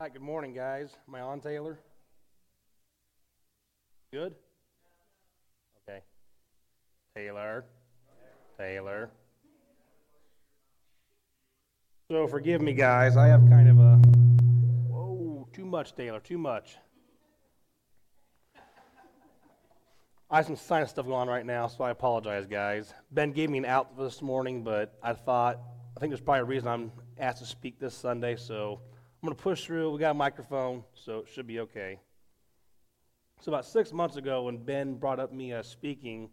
Hi, good morning, guys. Am I on, Taylor? Good? Okay. Taylor. Taylor. So forgive me, guys. I have kind of a. Whoa, too much, Taylor, too much. I have some sinus stuff going on right now, so I apologize, guys. Ben gave me an out this morning, but I thought, I think there's probably a reason I'm asked to speak this Sunday, so I'm going to push through. We got a microphone, so it should be okay. So, about six months ago, when Ben brought up me uh, speaking,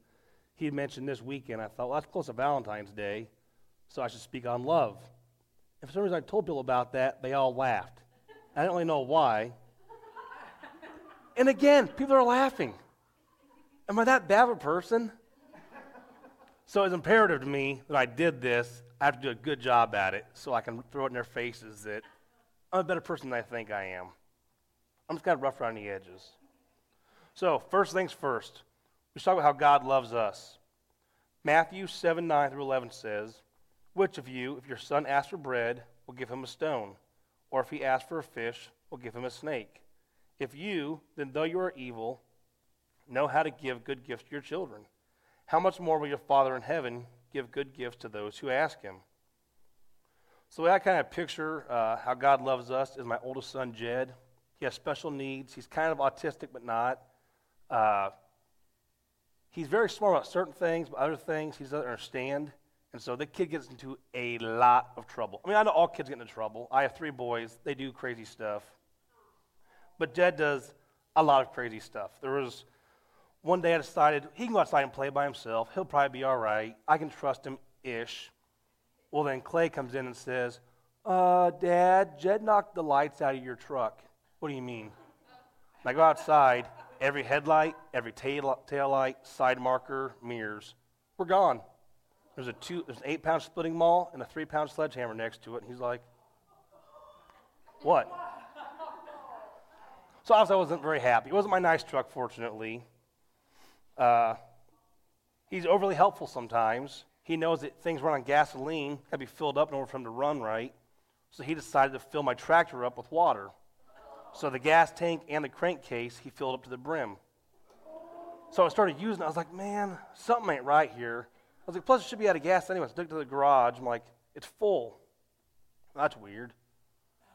he mentioned this weekend. I thought, well, that's close to Valentine's Day, so I should speak on love. And for some reason, I told people about that. They all laughed. I don't really know why. And again, people are laughing. Am I that bad of a person? So it's imperative to me that I did this. I have to do a good job at it so I can throw it in their faces that I'm a better person than I think I am. I'm just kind of rough around the edges. So, first things first, we talk about how God loves us. Matthew 7 9 through 11 says, Which of you, if your son asks for bread, will give him a stone? Or if he asks for a fish, will give him a snake? If you, then though you are evil, know how to give good gifts to your children, how much more will your Father in heaven give good gifts to those who ask him? So, the way I kind of picture uh, how God loves us is my oldest son, Jed. He has special needs. He's kind of autistic, but not. Uh, he's very smart about certain things, but other things he doesn't understand. And so the kid gets into a lot of trouble. I mean, I know all kids get into trouble. I have three boys, they do crazy stuff. But Jed does a lot of crazy stuff. There was one day I decided he can go outside and play by himself. He'll probably be all right. I can trust him ish. Well, then Clay comes in and says, uh, Dad, Jed knocked the lights out of your truck. What do you mean? And I go outside, every headlight, every tail, tail light, side marker, mirrors, we're gone. There's a two, there's an eight pound splitting maul and a three pound sledgehammer next to it. And he's like, What? So obviously I wasn't very happy. It wasn't my nice truck, fortunately. Uh, he's overly helpful sometimes. He knows that things run on gasoline, got to be filled up in order for him to run right. So he decided to fill my tractor up with water. So the gas tank and the crankcase, he filled up to the brim. So I started using it. I was like, man, something ain't right here. I was like, plus it should be out of gas anyway. So I took it to the garage. I'm like, it's full. That's weird.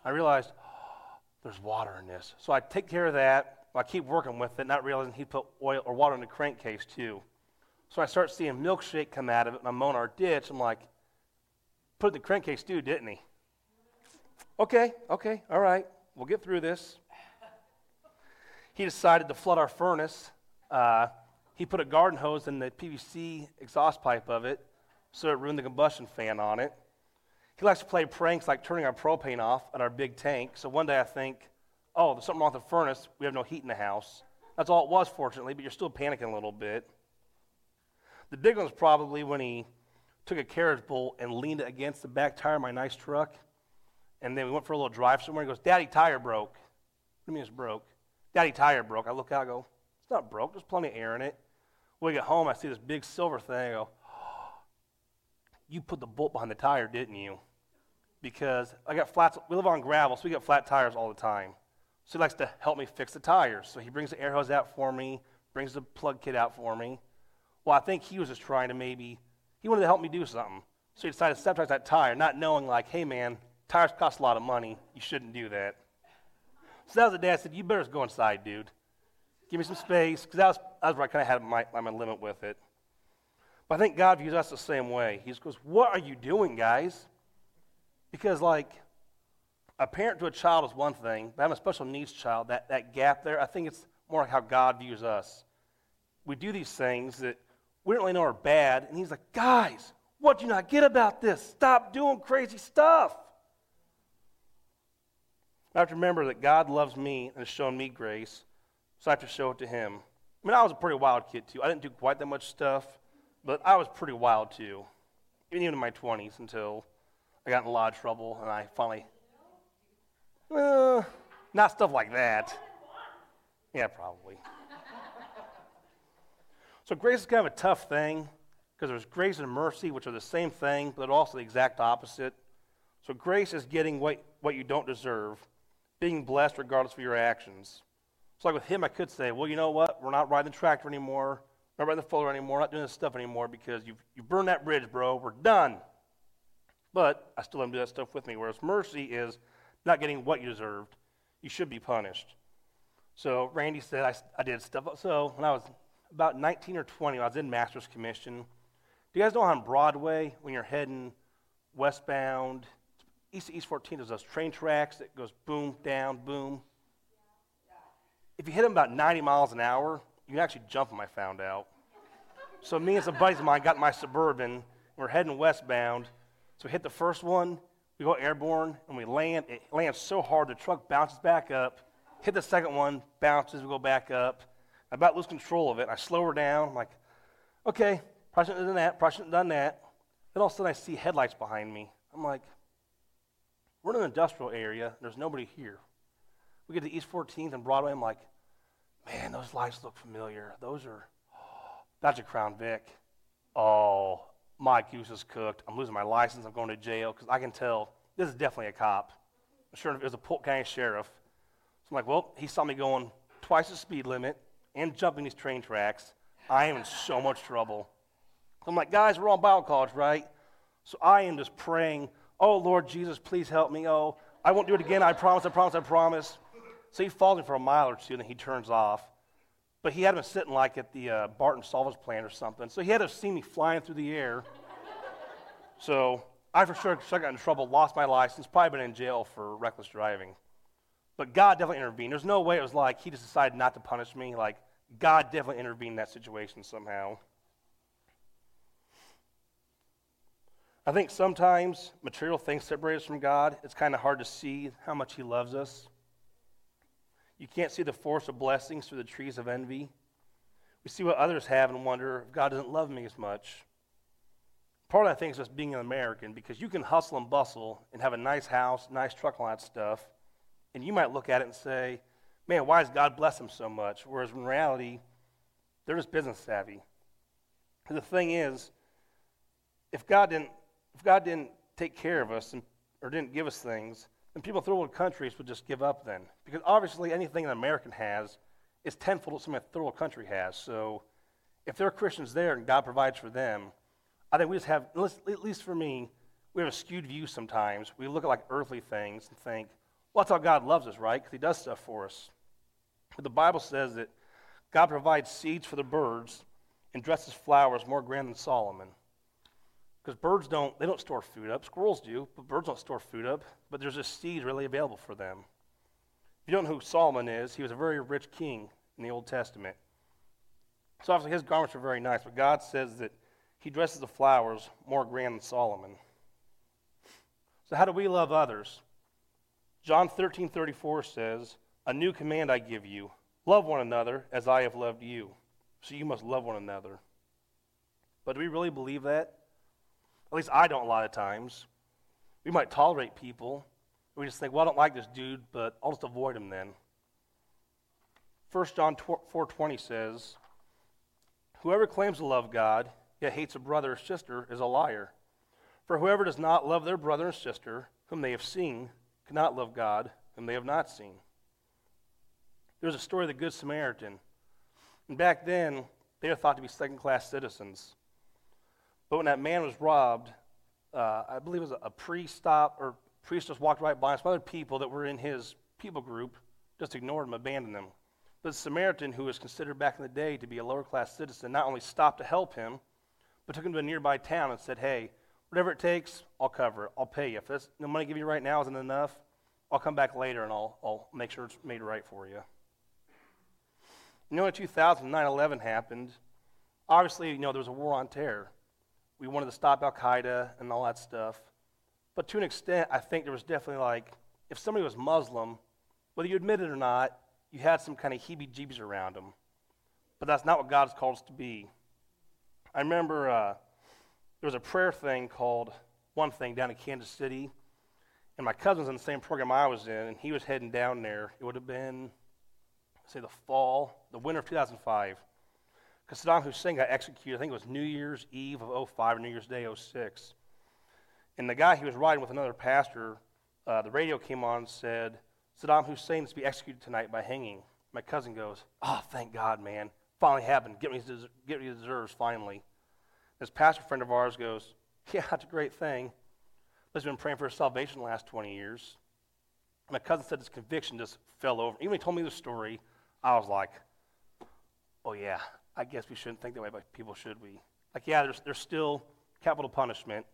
I realized, oh, there's water in this. So I take care of that. I keep working with it, not realizing he put oil or water in the crankcase too. So I start seeing milkshake come out of it, mowing our ditch. I'm like, put the crankcase too, didn't he? Okay, okay, all right, we'll get through this. He decided to flood our furnace. Uh, he put a garden hose in the PVC exhaust pipe of it, so it ruined the combustion fan on it. He likes to play pranks like turning our propane off at our big tank. So one day I think, oh, there's something wrong with the furnace. We have no heat in the house. That's all it was, fortunately, but you're still panicking a little bit. The big one was probably when he took a carriage bolt and leaned it against the back tire of my nice truck. And then we went for a little drive somewhere. He goes, Daddy, tire broke. What do you mean it's broke? Daddy, tire broke. I look out, I go, It's not broke. There's plenty of air in it. When we get home, I see this big silver thing. I go, You put the bolt behind the tire, didn't you? Because I got flats. We live on gravel, so we get flat tires all the time. So he likes to help me fix the tires. So he brings the air hose out for me, brings the plug kit out for me. Well, I think he was just trying to maybe, he wanted to help me do something. So he decided to step that tire, not knowing, like, hey, man, tires cost a lot of money. You shouldn't do that. So that was the day I said, you better go inside, dude. Give me some space. Because that was, that was where I kind of had my, my limit with it. But I think God views us the same way. He goes, what are you doing, guys? Because, like, a parent to a child is one thing, but having a special needs child, that, that gap there, I think it's more like how God views us. We do these things that we don't really know are bad. And he's like, guys, what do you not get about this? Stop doing crazy stuff. I have to remember that God loves me and has shown me grace, so I have to show it to him. I mean, I was a pretty wild kid, too. I didn't do quite that much stuff, but I was pretty wild, too, even in my 20s until I got in a lot of trouble and I finally. Uh, not stuff like that. Yeah, probably. So grace is kind of a tough thing because there's grace and mercy, which are the same thing, but also the exact opposite. So grace is getting what, what you don't deserve. being blessed regardless of your actions. So, like with him, I could say, well, you know what? We're not riding the tractor anymore. We're not riding the fuller anymore. We're not doing this stuff anymore because you've, you burned that bridge, bro. We're done. But I still him do that stuff with me. Whereas mercy is not getting what you deserved. You should be punished. So Randy said I, I did stuff. So when I was about 19 or 20, I was in master's commission. Do you guys know on Broadway, when you're heading westbound, east to East 14, there's those train tracks that goes boom, down, boom. If you hit them about 90 miles an hour, you can actually jump them, I found out. So me and some buddies of mine got my Suburban. We're heading westbound. So we hit the first one, we go airborne, and we land. It lands so hard, the truck bounces back up. Hit the second one, bounces, we go back up. I about lose control of it. I slow her down. I'm like, okay, probably shouldn't have done that, probably shouldn't have done that. Then all of a sudden I see headlights behind me. I'm like, we're in an industrial area, there's nobody here. We get to East 14th and Broadway, I'm like, man, those lights look familiar. Those are, oh, that's a Crown Vic. Oh, my goose is cooked. I'm losing my license. I'm going to jail because I can tell this is definitely a cop. Sure it was a Polk County sheriff. So I'm like, well, he saw me going twice the speed limit and jumping these train tracks. I am in so much trouble. I'm like, guys, we're on Bible college, right? So I am just praying, oh, Lord Jesus, please help me. Oh, I won't do it again. I promise, I promise, I promise. So he follows me for a mile or two, and then he turns off. But he had been sitting like at the uh, Barton Solvents plant or something. So he had to see me flying through the air. so I for sure, sure got in trouble, lost my license, probably been in jail for reckless driving. But God definitely intervened. There's no way it was like he just decided not to punish me. Like, God definitely intervened in that situation somehow. I think sometimes material things separate us from God. It's kind of hard to see how much He loves us. You can't see the force of blessings through the trees of envy. We see what others have and wonder if God doesn't love me as much. Part of that thing is just being an American because you can hustle and bustle and have a nice house, nice truck, all that stuff. And you might look at it and say, man, why does God bless them so much? Whereas in reality, they're just business savvy. And the thing is, if God didn't, if God didn't take care of us and, or didn't give us things, then people in third world countries would just give up then. Because obviously anything an American has is tenfold what some third world country has. So if there are Christians there and God provides for them, I think we just have, at least for me, we have a skewed view sometimes. We look at like earthly things and think, well, that's how God loves us, right? Because He does stuff for us. But the Bible says that God provides seeds for the birds and dresses flowers more grand than Solomon. Because birds don't, they don't store food up. Squirrels do, but birds don't store food up. But there's just seed really available for them. If you don't know who Solomon is, he was a very rich king in the Old Testament. So obviously his garments are very nice, but God says that he dresses the flowers more grand than Solomon. So how do we love others? John 13, 34 says, A new command I give you love one another as I have loved you. So you must love one another. But do we really believe that? At least I don't a lot of times. We might tolerate people. We just think, well, I don't like this dude, but I'll just avoid him then. 1 John 4.20 says, Whoever claims to love God, yet hates a brother or sister, is a liar. For whoever does not love their brother or sister, whom they have seen, cannot love God, whom they have not seen. There's a story of the Good Samaritan. And back then, they were thought to be second class citizens. But when that man was robbed, uh, I believe it was a, a priest stopped, or priest just walked right by, and some other people that were in his people group just ignored him, abandoned him. But the Samaritan, who was considered back in the day to be a lower class citizen, not only stopped to help him, but took him to a nearby town and said, Hey, whatever it takes, I'll cover it. I'll pay you. If this, the money I give you right now isn't enough, I'll come back later and I'll, I'll make sure it's made right for you. You know, in 2000, 9 11 happened. Obviously, you know, there was a war on terror. We wanted to stop Al Qaeda and all that stuff. But to an extent, I think there was definitely like, if somebody was Muslim, whether you admit it or not, you had some kind of heebie jeebies around them. But that's not what God's called us to be. I remember uh, there was a prayer thing called One Thing down in Kansas City. And my cousin was in the same program I was in, and he was heading down there. It would have been, say, the fall, the winter of 2005. Because Saddam Hussein got executed, I think it was New Year's Eve of 05 or New Year's Day 06. And the guy he was riding with another pastor, uh, the radio came on and said, Saddam Hussein is to be executed tonight by hanging. My cousin goes, Oh, thank God, man. Finally happened. Get me, get what he deserves, finally. This pastor friend of ours goes, Yeah, that's a great thing. He's been praying for his salvation the last 20 years. My cousin said his conviction just fell over. Even when he told me the story, I was like, Oh, yeah, I guess we shouldn't think that way about people, should we? Like, yeah, there's, there's still capital punishment,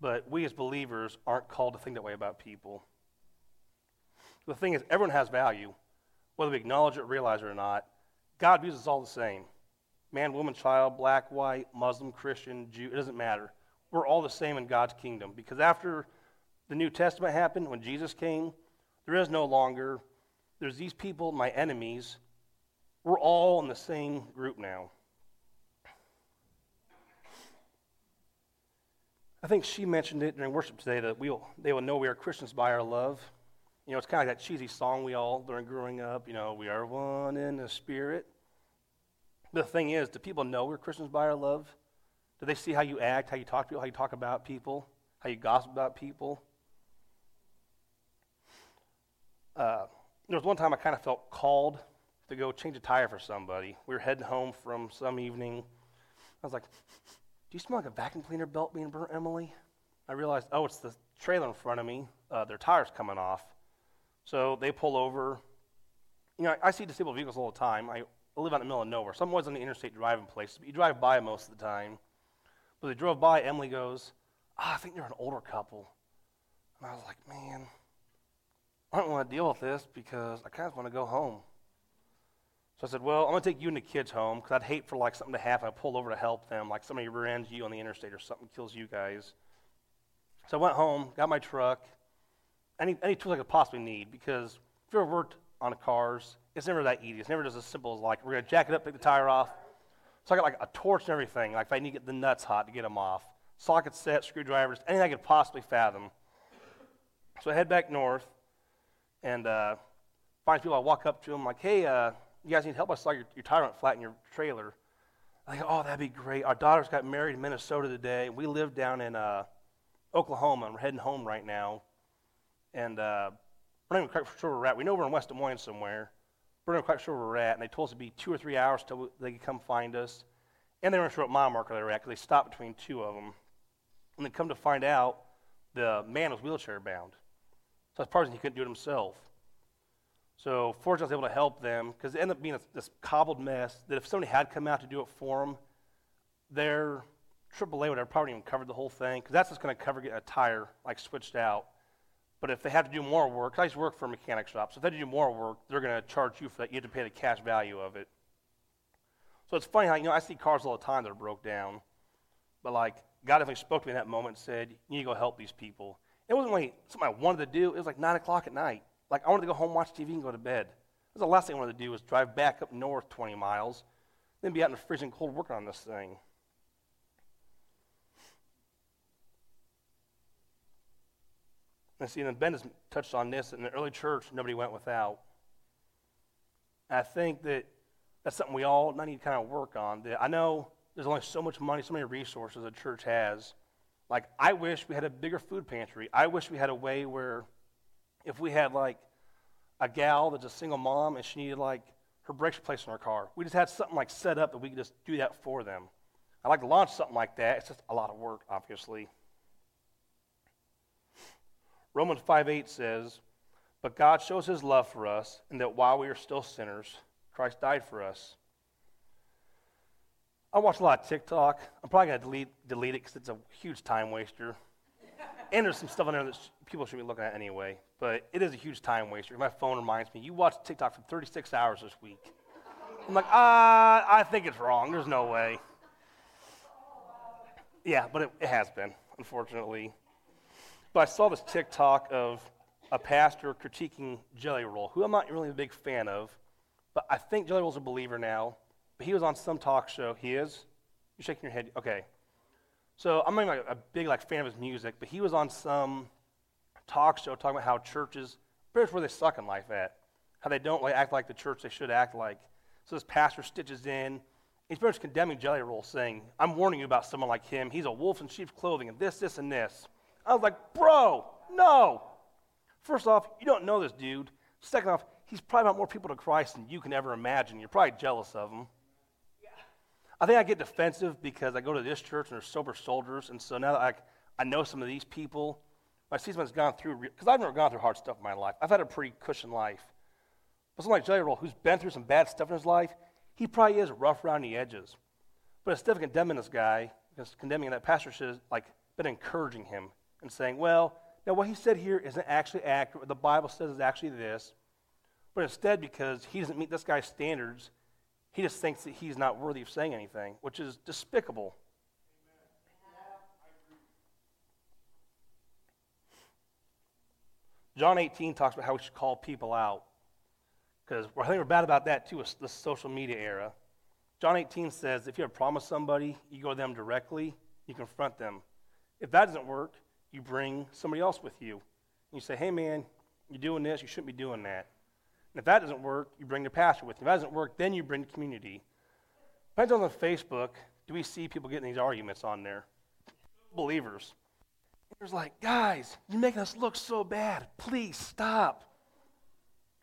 but we as believers aren't called to think that way about people. The thing is, everyone has value, whether we acknowledge it, realize it or not. God views us all the same man, woman, child, black, white, Muslim, Christian, Jew, it doesn't matter. We're all the same in God's kingdom because after the New Testament happened, when Jesus came, there is no longer, there's these people, my enemies. We're all in the same group now. I think she mentioned it during worship today that we'll, they will know we are Christians by our love. You know, it's kind of like that cheesy song we all learned growing up, you know, we are one in the spirit. The thing is, do people know we're Christians by our love? Do they see how you act, how you talk to people, how you talk about people, how you gossip about people? Uh, there was one time I kind of felt called to go change a tire for somebody. We were heading home from some evening. I was like, Do you smell like a vacuum cleaner belt being burnt, Emily? I realized, oh, it's the trailer in front of me. Uh, their tire's coming off. So they pull over. You know, I, I see disabled vehicles all the time. I live out in the middle of nowhere. So I'm always on the interstate driving places. But you drive by most of the time. But they drove by, Emily goes, oh, I think they're an older couple. And I was like, man, I don't want to deal with this because I kind of want to go home. So I said, well, I'm going to take you and the kids home because I'd hate for like something to happen. I pull over to help them, like somebody rear ends you on the interstate or something kills you guys. So I went home, got my truck, any, any tools I could possibly need because if you ever worked on cars, it's never that easy. It's never just as simple as like, we're going to jack it up, take the tire off. So I got like a torch and everything, like if I need to get the nuts hot to get them off. Socket set, screwdrivers, anything I could possibly fathom. So I head back north and uh, find people. I walk up to them like, hey, uh, you guys need help? I saw your, your tire went flat in your trailer. I think, oh, that'd be great. Our daughters got married in Minnesota today. We live down in uh, Oklahoma, and we're heading home right now. And uh, we're not even quite sure where we're at. We know we're in West Des Moines somewhere. We're not quite sure where we're at. And they told us it'd be two or three hours till they could come find us. And they weren't sure what mile marker they were at because they stopped between two of them. And then come to find out, the man was wheelchair bound. So that's part of he couldn't do it himself. So fortunately, I was able to help them because it ended up being a, this cobbled mess that if somebody had come out to do it for them, their AAA would have probably even covered the whole thing because that's just going to cover getting a tire like switched out. But if they have to do more work, I used to work for a mechanic shop, so if they do more work, they're going to charge you for that. You have to pay the cash value of it. So it's funny how, you know, I see cars all the time that are broke down, but like, God definitely spoke to me in that moment and said, You need to go help these people. It wasn't like something I wanted to do, it was like 9 o'clock at night. Like, I wanted to go home, watch TV, and go to bed. That was the last thing I wanted to do was drive back up north 20 miles, then be out in the freezing cold working on this thing. And see, and Ben has touched on this. In the early church, nobody went without. I think that that's something we all need to kind of work on. That I know there's only so much money, so many resources a church has. Like, I wish we had a bigger food pantry. I wish we had a way where if we had like a gal that's a single mom and she needed like her brakes replaced in her car, we just had something like set up that we could just do that for them. I'd like to launch something like that. It's just a lot of work, obviously. Romans 5 8 says, But God shows his love for us, and that while we are still sinners, Christ died for us. I watch a lot of TikTok. I'm probably going to delete, delete it because it's a huge time waster. and there's some stuff on there that people should be looking at anyway. But it is a huge time waster. My phone reminds me, you watched TikTok for 36 hours this week. I'm like, ah, I think it's wrong. There's no way. Yeah, but it, it has been, unfortunately. But I saw this TikTok of a pastor critiquing Jelly Roll, who I'm not really a big fan of, but I think Jelly Roll's a believer now. But he was on some talk show. He is? You're shaking your head. Okay. So I'm not like a big like fan of his music, but he was on some talk show talking about how churches, pretty much where they suck in life at, how they don't like, act like the church they should act like. So this pastor stitches in. He's pretty much condemning Jelly Roll, saying, "I'm warning you about someone like him. He's a wolf in sheep's clothing, and this, this, and this." I was like, bro, no. First off, you don't know this dude. Second off, he's probably brought more people to Christ than you can ever imagine. You're probably jealous of him. Yeah. I think I get defensive because I go to this church and there's sober soldiers, and so now that I, I know some of these people, I see someone's gone through, because I've never gone through hard stuff in my life. I've had a pretty cushion life. But someone like Jelly Roll, who's been through some bad stuff in his life, he probably is rough around the edges. But instead of condemning this guy, because condemning that pastor should have like been encouraging him and saying, well, now what he said here isn't actually accurate. What the Bible says is actually this. But instead, because he doesn't meet this guy's standards, he just thinks that he's not worthy of saying anything, which is despicable. John 18 talks about how we should call people out. Because I think we're bad about that too, the social media era. John 18 says if you have promised somebody, you go to them directly, you confront them. If that doesn't work, you bring somebody else with you. And you say, hey man, you're doing this, you shouldn't be doing that. And if that doesn't work, you bring the pastor with you. If that doesn't work, then you bring the community. Depends on the Facebook, do we see people getting these arguments on there? Believers. There's like, guys, you're making us look so bad. Please stop.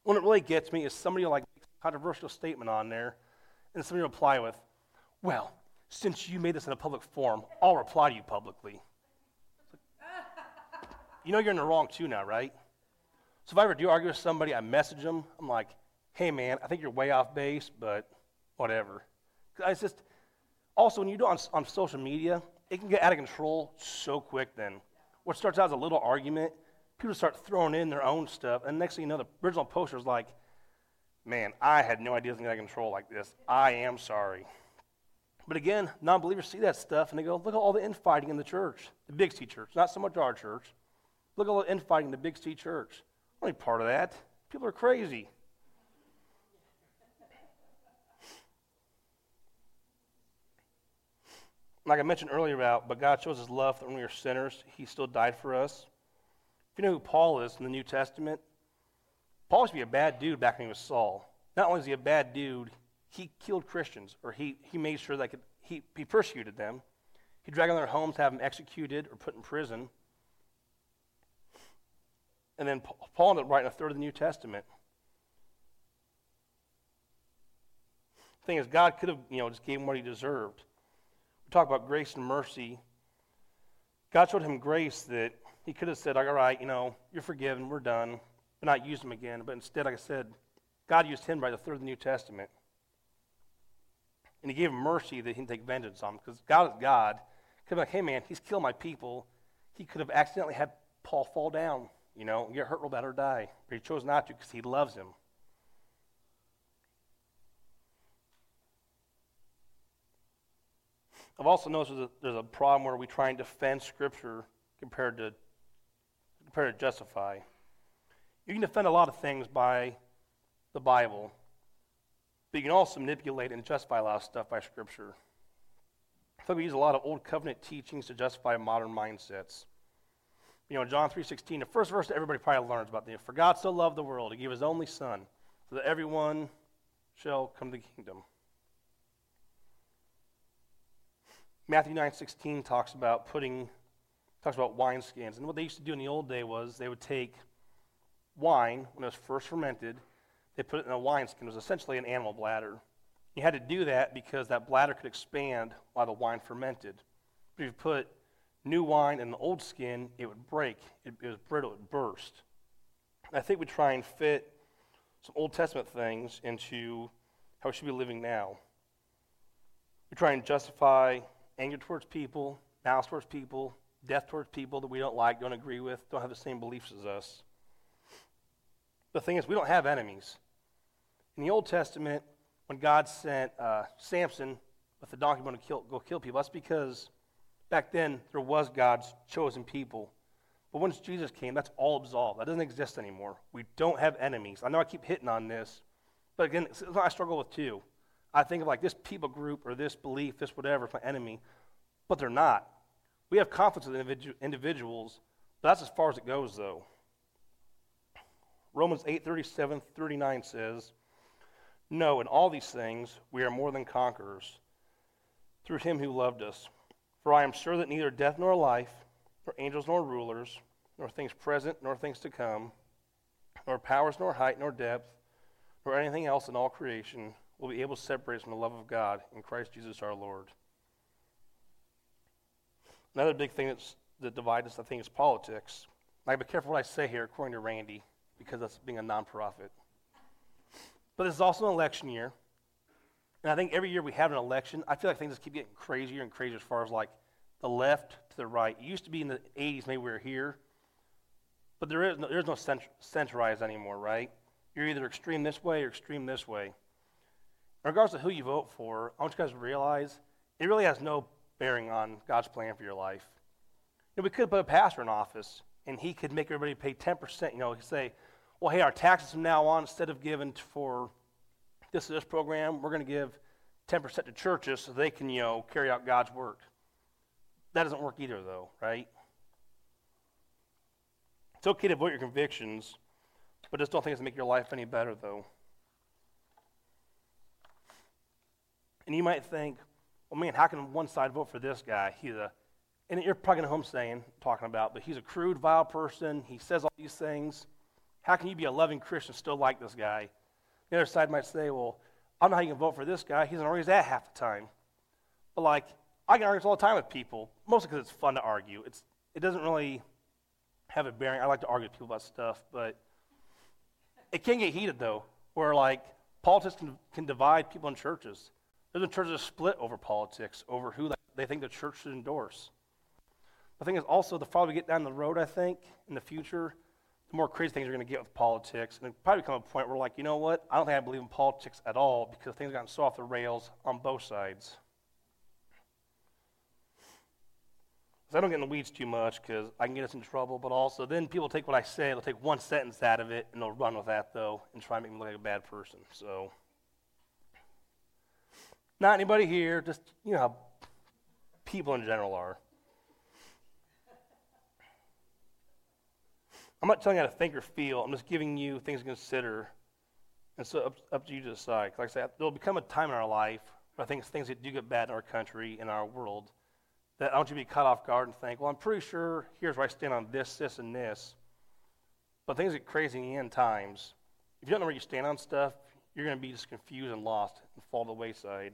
When it really gets me is somebody will like controversial statement on there, and somebody will reply with, Well, since you made this in a public forum, I'll reply to you publicly. You know you're in the wrong too now, right? So if I ever do argue with somebody, I message them. I'm like, hey man, I think you're way off base, but whatever. It's just, also when you do it on, on social media, it can get out of control so quick then. What starts out as a little argument, people start throwing in their own stuff, and next thing you know, the original poster is like, man, I had no idea it was going to get out of control like this. I am sorry. But again, non believers see that stuff and they go, look at all the infighting in the church, the Big C church, not so much our church. Look at all the infighting in the Big C church. Not part of that. People are crazy. like I mentioned earlier about, but God shows his love that when we are sinners, he still died for us. If you know who Paul is in the New Testament, Paul used to be a bad dude back when he was Saul. Not only is he a bad dude, he killed Christians, or he, he made sure that could, he, he persecuted them. He dragged them to their homes, have them executed or put in prison. And then Paul ended up writing a third of the New Testament. Thing is, God could have, you know, just gave him what he deserved we talk about grace and mercy. God showed him grace that he could have said, all right, you know, you're forgiven, we're done, but not use him again. But instead, like I said, God used him by the third of the New Testament. And he gave him mercy that he didn't take vengeance on him. Because God is God. Could be like, hey man, he's killed my people. He could have accidentally had Paul fall down, you know, get hurt real bad or die. But he chose not to because he loves him. I've also noticed a, there's a problem where we try and defend Scripture compared to compared to justify. You can defend a lot of things by the Bible, but you can also manipulate and justify a lot of stuff by Scripture. I think we use a lot of old covenant teachings to justify modern mindsets. You know, John 3.16, the first verse that everybody probably learns about this. For God so loved the world, he gave his only son, so that everyone shall come to the kingdom. Matthew 9:16 talks about putting talks about wineskins. And what they used to do in the old day was they would take wine when it was first fermented, they put it in a wineskin. It was essentially an animal bladder. You had to do that because that bladder could expand while the wine fermented. But if you put new wine in the old skin, it would break. It, it was brittle, it burst. And I think we try and fit some Old Testament things into how we should be living now. We try and justify anger towards people, malice towards people, death towards people that we don't like, don't agree with, don't have the same beliefs as us. The thing is, we don't have enemies. In the Old Testament, when God sent uh, Samson with the donkey bone to kill, go kill people, that's because back then there was God's chosen people. But once Jesus came, that's all absolved. That doesn't exist anymore. We don't have enemies. I know I keep hitting on this, but again, I struggle with too. I think of like this people group or this belief, this whatever, my enemy, but they're not. We have conflicts with individuals, but that's as far as it goes, though. Romans 8 37 39 says, No, in all these things we are more than conquerors through him who loved us. For I am sure that neither death nor life, nor angels nor rulers, nor things present nor things to come, nor powers, nor height, nor depth, nor anything else in all creation will be able to separate us from the love of God in Christ Jesus our Lord. Another big thing that's, that divides us, I think, is politics. I be careful what I say here, according to Randy, because that's being a nonprofit. But this is also an election year. And I think every year we have an election, I feel like things just keep getting crazier and crazier as far as like the left to the right. It used to be in the 80s, maybe we were here. But there is no, there's no centralized anymore, right? You're either extreme this way or extreme this way. Regardless of who you vote for, I want you guys to realize it really has no bearing on God's plan for your life. You know, we could put a pastor in office, and he could make everybody pay 10%. You know, he could say, well, hey, our taxes from now on, instead of giving for this is this program, we're going to give 10% to churches so they can, you know, carry out God's work. That doesn't work either, though, right? It's okay to vote your convictions, but just don't think it's going to make your life any better, though. And you might think, well, man, how can one side vote for this guy? He's a, and you're probably going home saying, talking about, but he's a crude, vile person. He says all these things. How can you be a loving Christian still like this guy? The other side might say, well, I don't know how you can vote for this guy. He's doesn't argue that half the time. But like, I can argue all the time with people, mostly because it's fun to argue. It's, it doesn't really have a bearing. I like to argue with people about stuff, but it can get heated though, where like politics can, can divide people in churches. There's been churches split over politics, over who they think the church should endorse. The thing is also, the farther we get down the road, I think, in the future, the more crazy things are going to get with politics. And it probably come a point where, like, you know what? I don't think I believe in politics at all because things have gotten so off the rails on both sides. So I don't get in the weeds too much because I can get us in trouble, but also then people take what I say, they'll take one sentence out of it, and they'll run with that, though, and try to make me look like a bad person. So. Not anybody here, just, you know how people in general are. I'm not telling you how to think or feel. I'm just giving you things to consider. And so up, up to you to decide. Like I said, there'll become a time in our life where I think things that do get bad in our country, in our world, that I want you to be caught off guard and think, well, I'm pretty sure here's where I stand on this, this, and this. But things get crazy in the end times. If you don't know where you stand on stuff, you're going to be just confused and lost and fall to the wayside.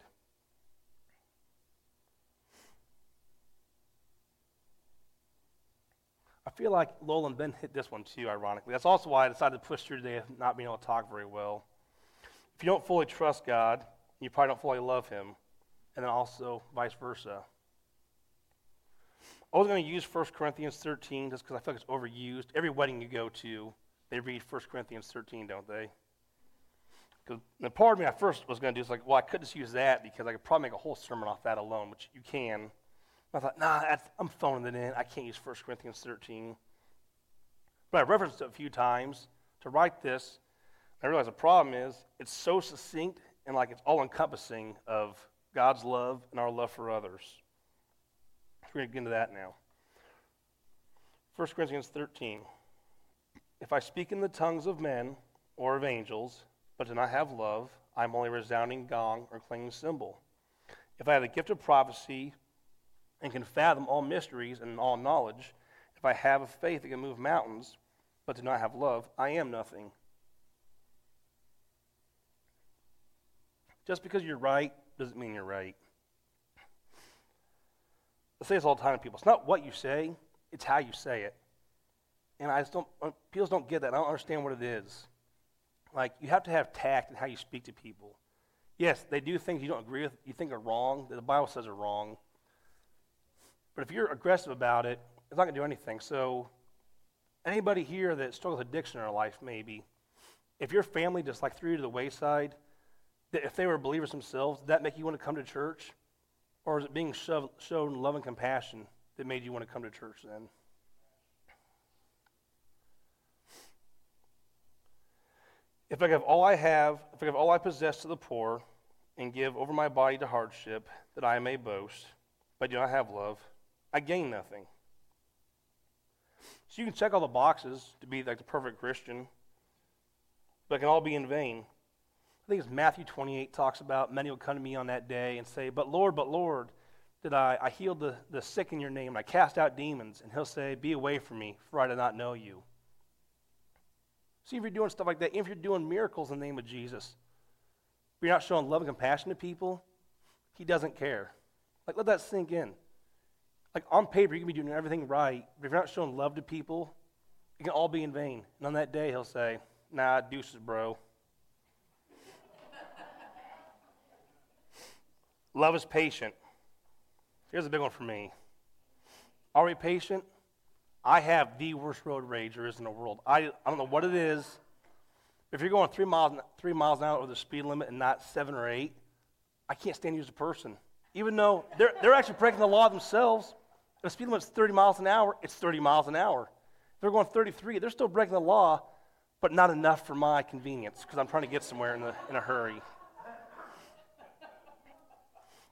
I feel like Lowell and Ben hit this one too, ironically. That's also why I decided to push through today of not being able to talk very well. If you don't fully trust God, you probably don't fully love Him, and then also vice versa. I was going to use 1 Corinthians 13 just because I feel like it's overused. Every wedding you go to, they read 1 Corinthians 13, don't they? Because the part of me I first was going to do is like, well, I could just use that because I could probably make a whole sermon off that alone, which you can. I thought, nah, I'm phoning it in. I can't use 1 Corinthians 13. But I referenced it a few times to write this. I realized the problem is it's so succinct and like it's all encompassing of God's love and our love for others. We're going to get into that now. 1 Corinthians 13. If I speak in the tongues of men or of angels, but do not have love, I am only a resounding gong or clanging cymbal. If I have the gift of prophecy and can fathom all mysteries and all knowledge, if I have a faith that can move mountains, but do not have love, I am nothing. Just because you're right doesn't mean you're right. I say this all the time to people. It's not what you say, it's how you say it. And I just don't, uh, people don't get that. I don't understand what it is. Like, you have to have tact in how you speak to people. Yes, they do things you don't agree with, you think are wrong, that the Bible says are wrong. But if you're aggressive about it, it's not going to do anything. So, anybody here that struggles with addiction in their life, maybe, if your family just like threw you to the wayside, if they were believers themselves, did that make you want to come to church? Or is it being shoved, shown love and compassion that made you want to come to church then? If I give all I have, if I give all I possess to the poor, and give over my body to hardship, that I may boast, but do not have love, I gain nothing. So you can check all the boxes to be like the perfect Christian, but it can all be in vain. I think it's Matthew 28 talks about many will come to me on that day and say, But Lord, but Lord, did I, I healed the, the sick in your name, and I cast out demons. And he'll say, Be away from me, for I do not know you. See if you're doing stuff like that, if you're doing miracles in the name of Jesus. but you're not showing love and compassion to people, he doesn't care. Like, let that sink in. Like, on paper, you can be doing everything right, but if you're not showing love to people, it can all be in vain. And on that day, he'll say, Nah, deuces, bro. love is patient. Here's a big one for me. Are we patient? I have the worst road rage there is in the world. I, I don't know what it is. If you're going three miles, three miles an hour over the speed limit and not seven or eight, I can't stand you as a person. Even though they're, they're actually breaking the law themselves. If the speed limit's 30 miles an hour, it's 30 miles an hour. If they're going 33, they're still breaking the law, but not enough for my convenience because I'm trying to get somewhere in, the, in a hurry.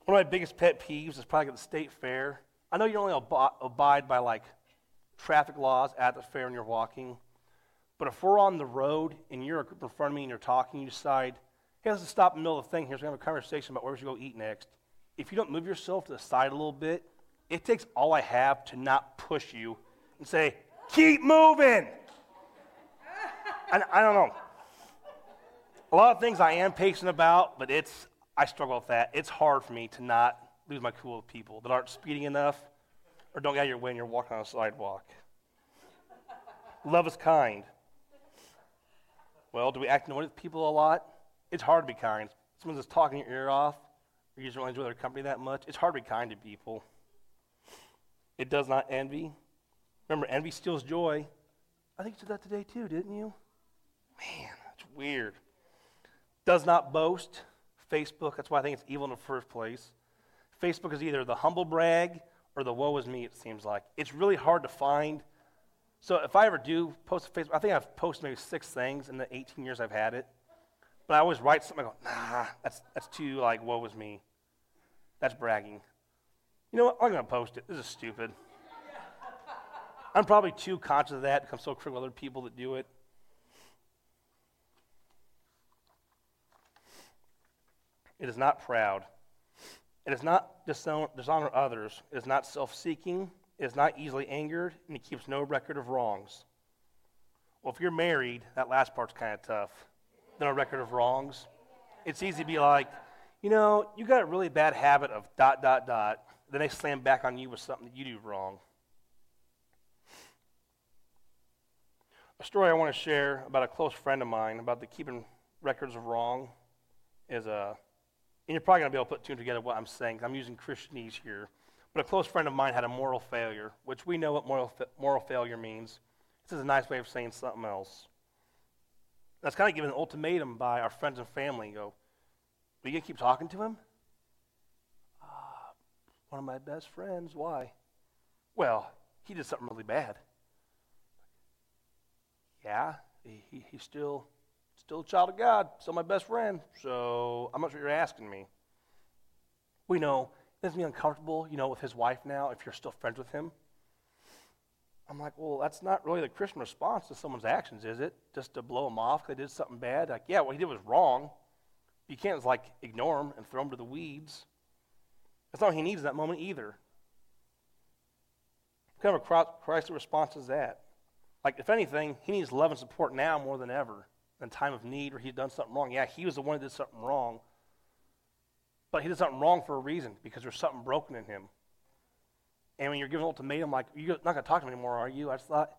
One of my biggest pet peeves is probably at the state fair. I know you only ab- abide by like traffic laws at the fair when you're walking. But if we're on the road and you're a in front of me and you're talking, you decide, hey, let's stop in the middle of the thing here so we have a conversation about where we should go eat next. If you don't move yourself to the side a little bit, it takes all I have to not push you and say, keep moving. and I don't know. A lot of things I am patient about, but it's I struggle with that. It's hard for me to not lose my cool with people that aren't speeding enough or don't get out of your way and you're walking on a sidewalk. Love is kind. Well, do we act annoyed with people a lot? It's hard to be kind. Someone's just talking your ear off, or you just don't enjoy their company that much. It's hard to be kind to people. It does not envy. Remember, envy steals joy. I think you said that today too, didn't you? Man, that's weird. Does not boast. Facebook, that's why I think it's evil in the first place. Facebook is either the humble brag or the woe is me, it seems like. It's really hard to find. So if I ever do post a Facebook, I think I've posted maybe six things in the 18 years I've had it. But I always write something, I go, nah, that's, that's too like, woe is me. That's bragging. You know what? I'm going to post it. This is stupid. I'm probably too conscious of that I'm so critical of other people that do it. It is not proud. It is not dishonor others. It is not self seeking. It is not easily angered. And it keeps no record of wrongs. Well, if you're married, that last part's kind of tough. A record of wrongs. It's easy to be like, you know, you got a really bad habit of dot, dot, dot. Then they slam back on you with something that you do wrong. A story I want to share about a close friend of mine about the keeping records of wrong is a uh, and you're probably going to be able to put two together what I'm saying. Because I'm using Christianese here. But a close friend of mine had a moral failure, which we know what moral, fa- moral failure means. This is a nice way of saying something else. That's kind of given an ultimatum by our friends and family. You go, are you going to keep talking to him? One of my best friends. Why? Well, he did something really bad. Yeah, he, he, he's still Still a child of God, still my best friend. So I'm not sure you're asking me. We know it doesn't be uncomfortable, you know, with his wife now if you're still friends with him. I'm like, well, that's not really the Christian response to someone's actions, is it? Just to blow them off because they did something bad? Like, yeah, what he did was wrong. You can't just, like ignore him and throw him to the weeds. That's what he needs in that moment either. What kind of a Christ response is that? Like, if anything, he needs love and support now more than ever in time of need or he'd done something wrong. Yeah, he was the one who did something wrong. But he did something wrong for a reason because there's something broken in him. And when you're given an ultimatum, like, you're not going to talk to him anymore, are you? I just thought,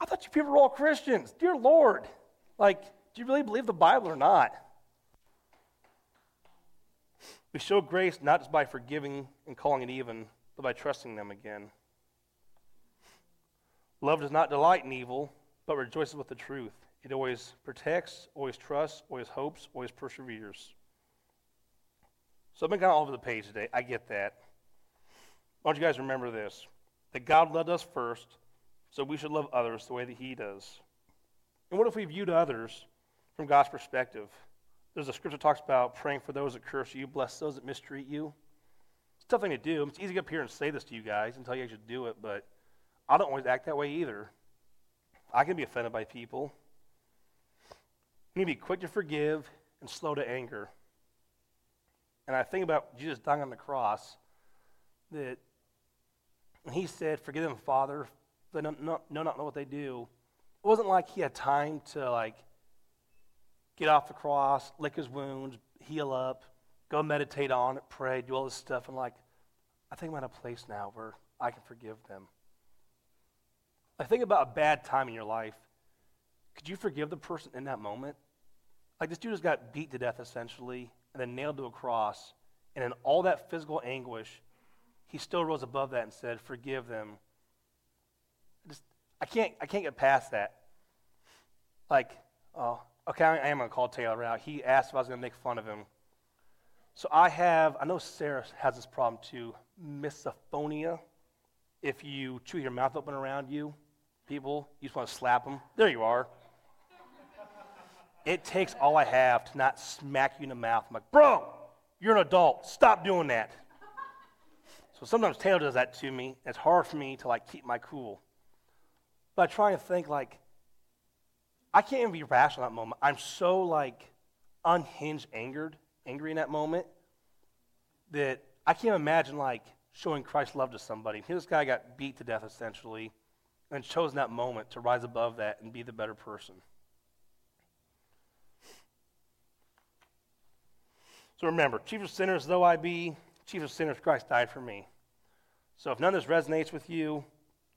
I thought you people were all Christians. Dear Lord. Like, do you really believe the Bible or not? We show grace not just by forgiving and calling it even, but by trusting them again. Love does not delight in evil, but rejoices with the truth. It always protects, always trusts, always hopes, always perseveres. So I've been kind of all over the page today. I get that. I want you guys remember this that God loved us first, so we should love others the way that He does. And what if we viewed others from God's perspective? There's a scripture that talks about praying for those that curse you, bless those that mistreat you. It's a tough thing to do. It's easy to get up here and say this to you guys and tell you guys should do it, but I don't always act that way either. I can be offended by people. You need to be quick to forgive and slow to anger. And I think about Jesus dying on the cross, that he said, Forgive them, Father, they know not, know not know what they do. it wasn't like he had time to like get off the cross, lick his wounds, heal up, go meditate on it, pray, do all this stuff, and like, I think I'm at a place now where I can forgive them. Like, think about a bad time in your life. Could you forgive the person in that moment? Like, this dude just got beat to death essentially, and then nailed to a cross, and in all that physical anguish, he still rose above that and said, Forgive them. I just, I can't, I can't get past that. Like, oh, okay, I, am going to call Taylor out. He asked if I was going to make fun of him. So I have, I know Sarah has this problem too, misophonia. If you chew your mouth open around you, people, you just want to slap them. There you are. it takes all I have to not smack you in the mouth. I'm like, bro, you're an adult. Stop doing that. So sometimes Taylor does that to me. It's hard for me to like keep my cool. But I try and think like, I can't even be rational in that moment. I'm so like unhinged, angered, angry in that moment that I can't imagine like showing Christ's love to somebody. This guy got beat to death essentially, and chose in that moment to rise above that and be the better person. So remember, chief of sinners though I be, chief of sinners, Christ died for me. So if none of this resonates with you,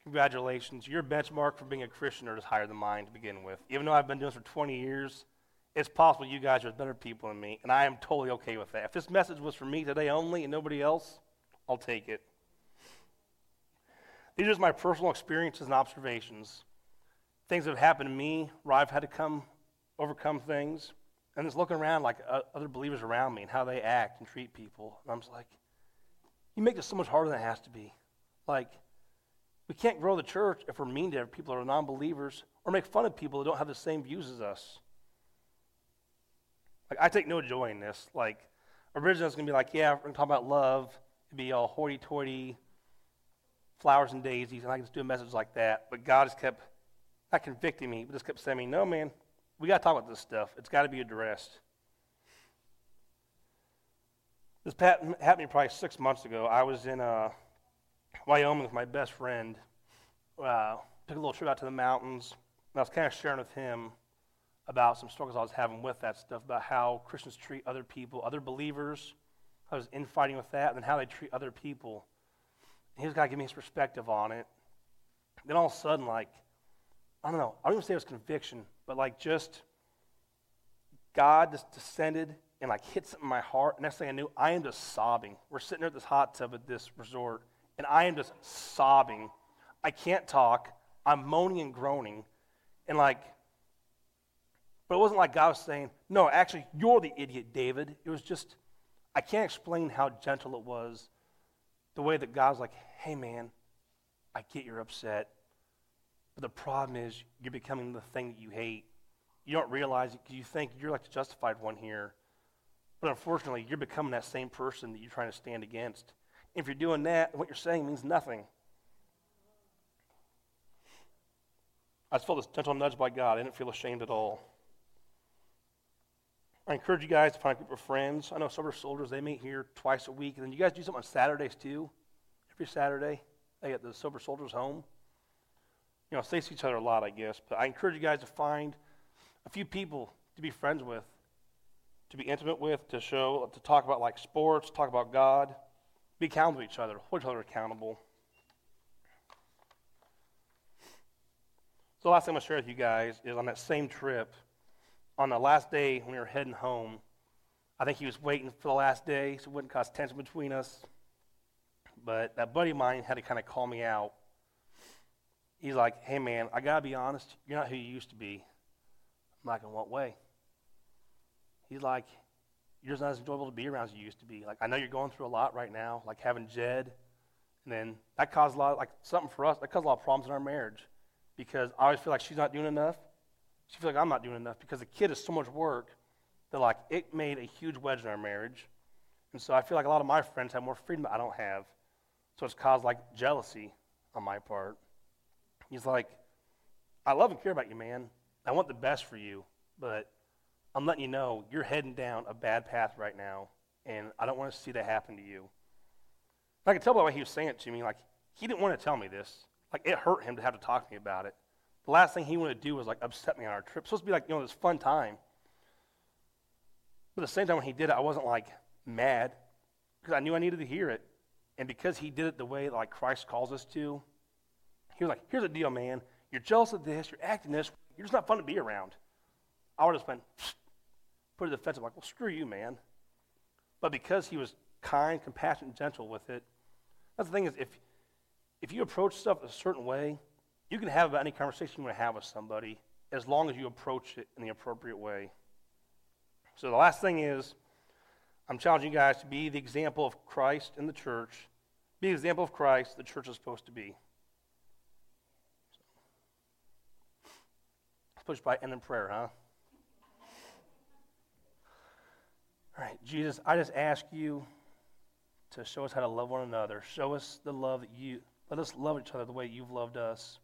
congratulations. Your benchmark for being a Christian is higher than mine to begin with. Even though I've been doing this for 20 years, it's possible you guys are better people than me, and I am totally okay with that. If this message was for me today only and nobody else, I'll take it. These are just my personal experiences and observations. Things that have happened to me where I've had to come overcome things, and just looking around like uh, other believers around me and how they act and treat people. And I'm just like, you make this so much harder than it has to be. Like, we can't grow the church if we're mean to people that are non believers or make fun of people that don't have the same views as us. Like, I take no joy in this. Like, originally it's going to be like, yeah, we're going to talk about love. It'd be all hoity toity, flowers and daisies, and I can just do a message like that. But God has kept, not convicting me, but just kept saying no, man, we got to talk about this stuff. It's got to be addressed. This happened to me probably six months ago. I was in uh, Wyoming with my best friend. Uh, took a little trip out to the mountains, and I was kind of sharing with him about some struggles I was having with that stuff, about how Christians treat other people, other believers. I was infighting with that, and then how they treat other people. And he was going to give me his perspective on it. Then all of a sudden, like, I don't know, I don't even say it was conviction, but like just God just descended and like hit something in my heart. Next thing I knew, I am just sobbing. We're sitting there at this hot tub at this resort, and I am just sobbing. I can't talk. I'm moaning and groaning. And like, but it wasn't like God was saying, no, actually, you're the idiot, David. It was just, I can't explain how gentle it was. The way that God was like, hey, man, I get you're upset. But the problem is, you're becoming the thing that you hate. You don't realize it because you think you're like the justified one here. But unfortunately, you're becoming that same person that you're trying to stand against. If you're doing that, what you're saying means nothing. I just felt this gentle nudge by God. I didn't feel ashamed at all. I encourage you guys to find a group of friends. I know Sober Soldiers, they meet here twice a week. And then you guys do something on Saturdays too. Every Saturday, they get the Sober Soldiers home. You know, they see each other a lot, I guess. But I encourage you guys to find a few people to be friends with, to be intimate with, to show, to talk about like sports, talk about God. Be accountable to each other, hold each other accountable. So, the last thing I'm going to share with you guys is on that same trip on the last day when we were heading home, I think he was waiting for the last day so it wouldn't cause tension between us. But that buddy of mine had to kind of call me out. He's like, hey, man, I got to be honest. You're not who you used to be. I'm like, in what way? He's like, you're just not as enjoyable to be around as you used to be. Like, I know you're going through a lot right now, like having Jed. And then that caused a lot, like something for us, that caused a lot of problems in our marriage because I always feel like she's not doing enough. She feels like I'm not doing enough because the kid is so much work that like it made a huge wedge in our marriage. And so I feel like a lot of my friends have more freedom that I don't have. So it's caused like jealousy on my part. He's like, I love and care about you, man. I want the best for you, but I'm letting you know you're heading down a bad path right now, and I don't want to see that happen to you. And I could tell by the way he was saying it to me, like he didn't want to tell me this. Like it hurt him to have to talk to me about it. The last thing he wanted to do was like upset me on our trip. It's supposed to be like, you know, this fun time. But at the same time, when he did it, I wasn't like mad because I knew I needed to hear it. And because he did it the way like Christ calls us to, he was like, here's the deal, man. You're jealous of this, you're acting this, you're just not fun to be around. I would have been put it defensive, like, well, screw you, man. But because he was kind, compassionate, gentle with it, that's the thing is if if you approach stuff a certain way, you can have about any conversation you want to have with somebody as long as you approach it in the appropriate way. So the last thing is, I'm challenging you guys to be the example of Christ in the church. Be the example of Christ the church is supposed to be. Let's by end in prayer, huh? All right, Jesus, I just ask you to show us how to love one another. Show us the love that you, let us love each other the way you've loved us.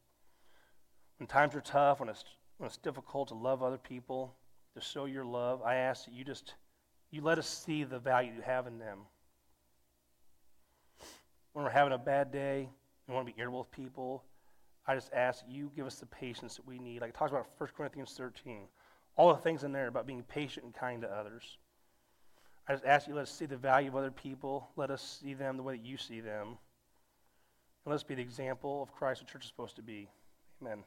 When times are tough, when it's, when it's difficult to love other people, to show your love, I ask that you just, you let us see the value you have in them. When we're having a bad day, we want to be irritable with people, I just ask that you give us the patience that we need. Like it talks about 1 Corinthians 13. All the things in there about being patient and kind to others. I just ask you, let us see the value of other people. Let us see them the way that you see them. And let's be the example of Christ the church is supposed to be. Amen.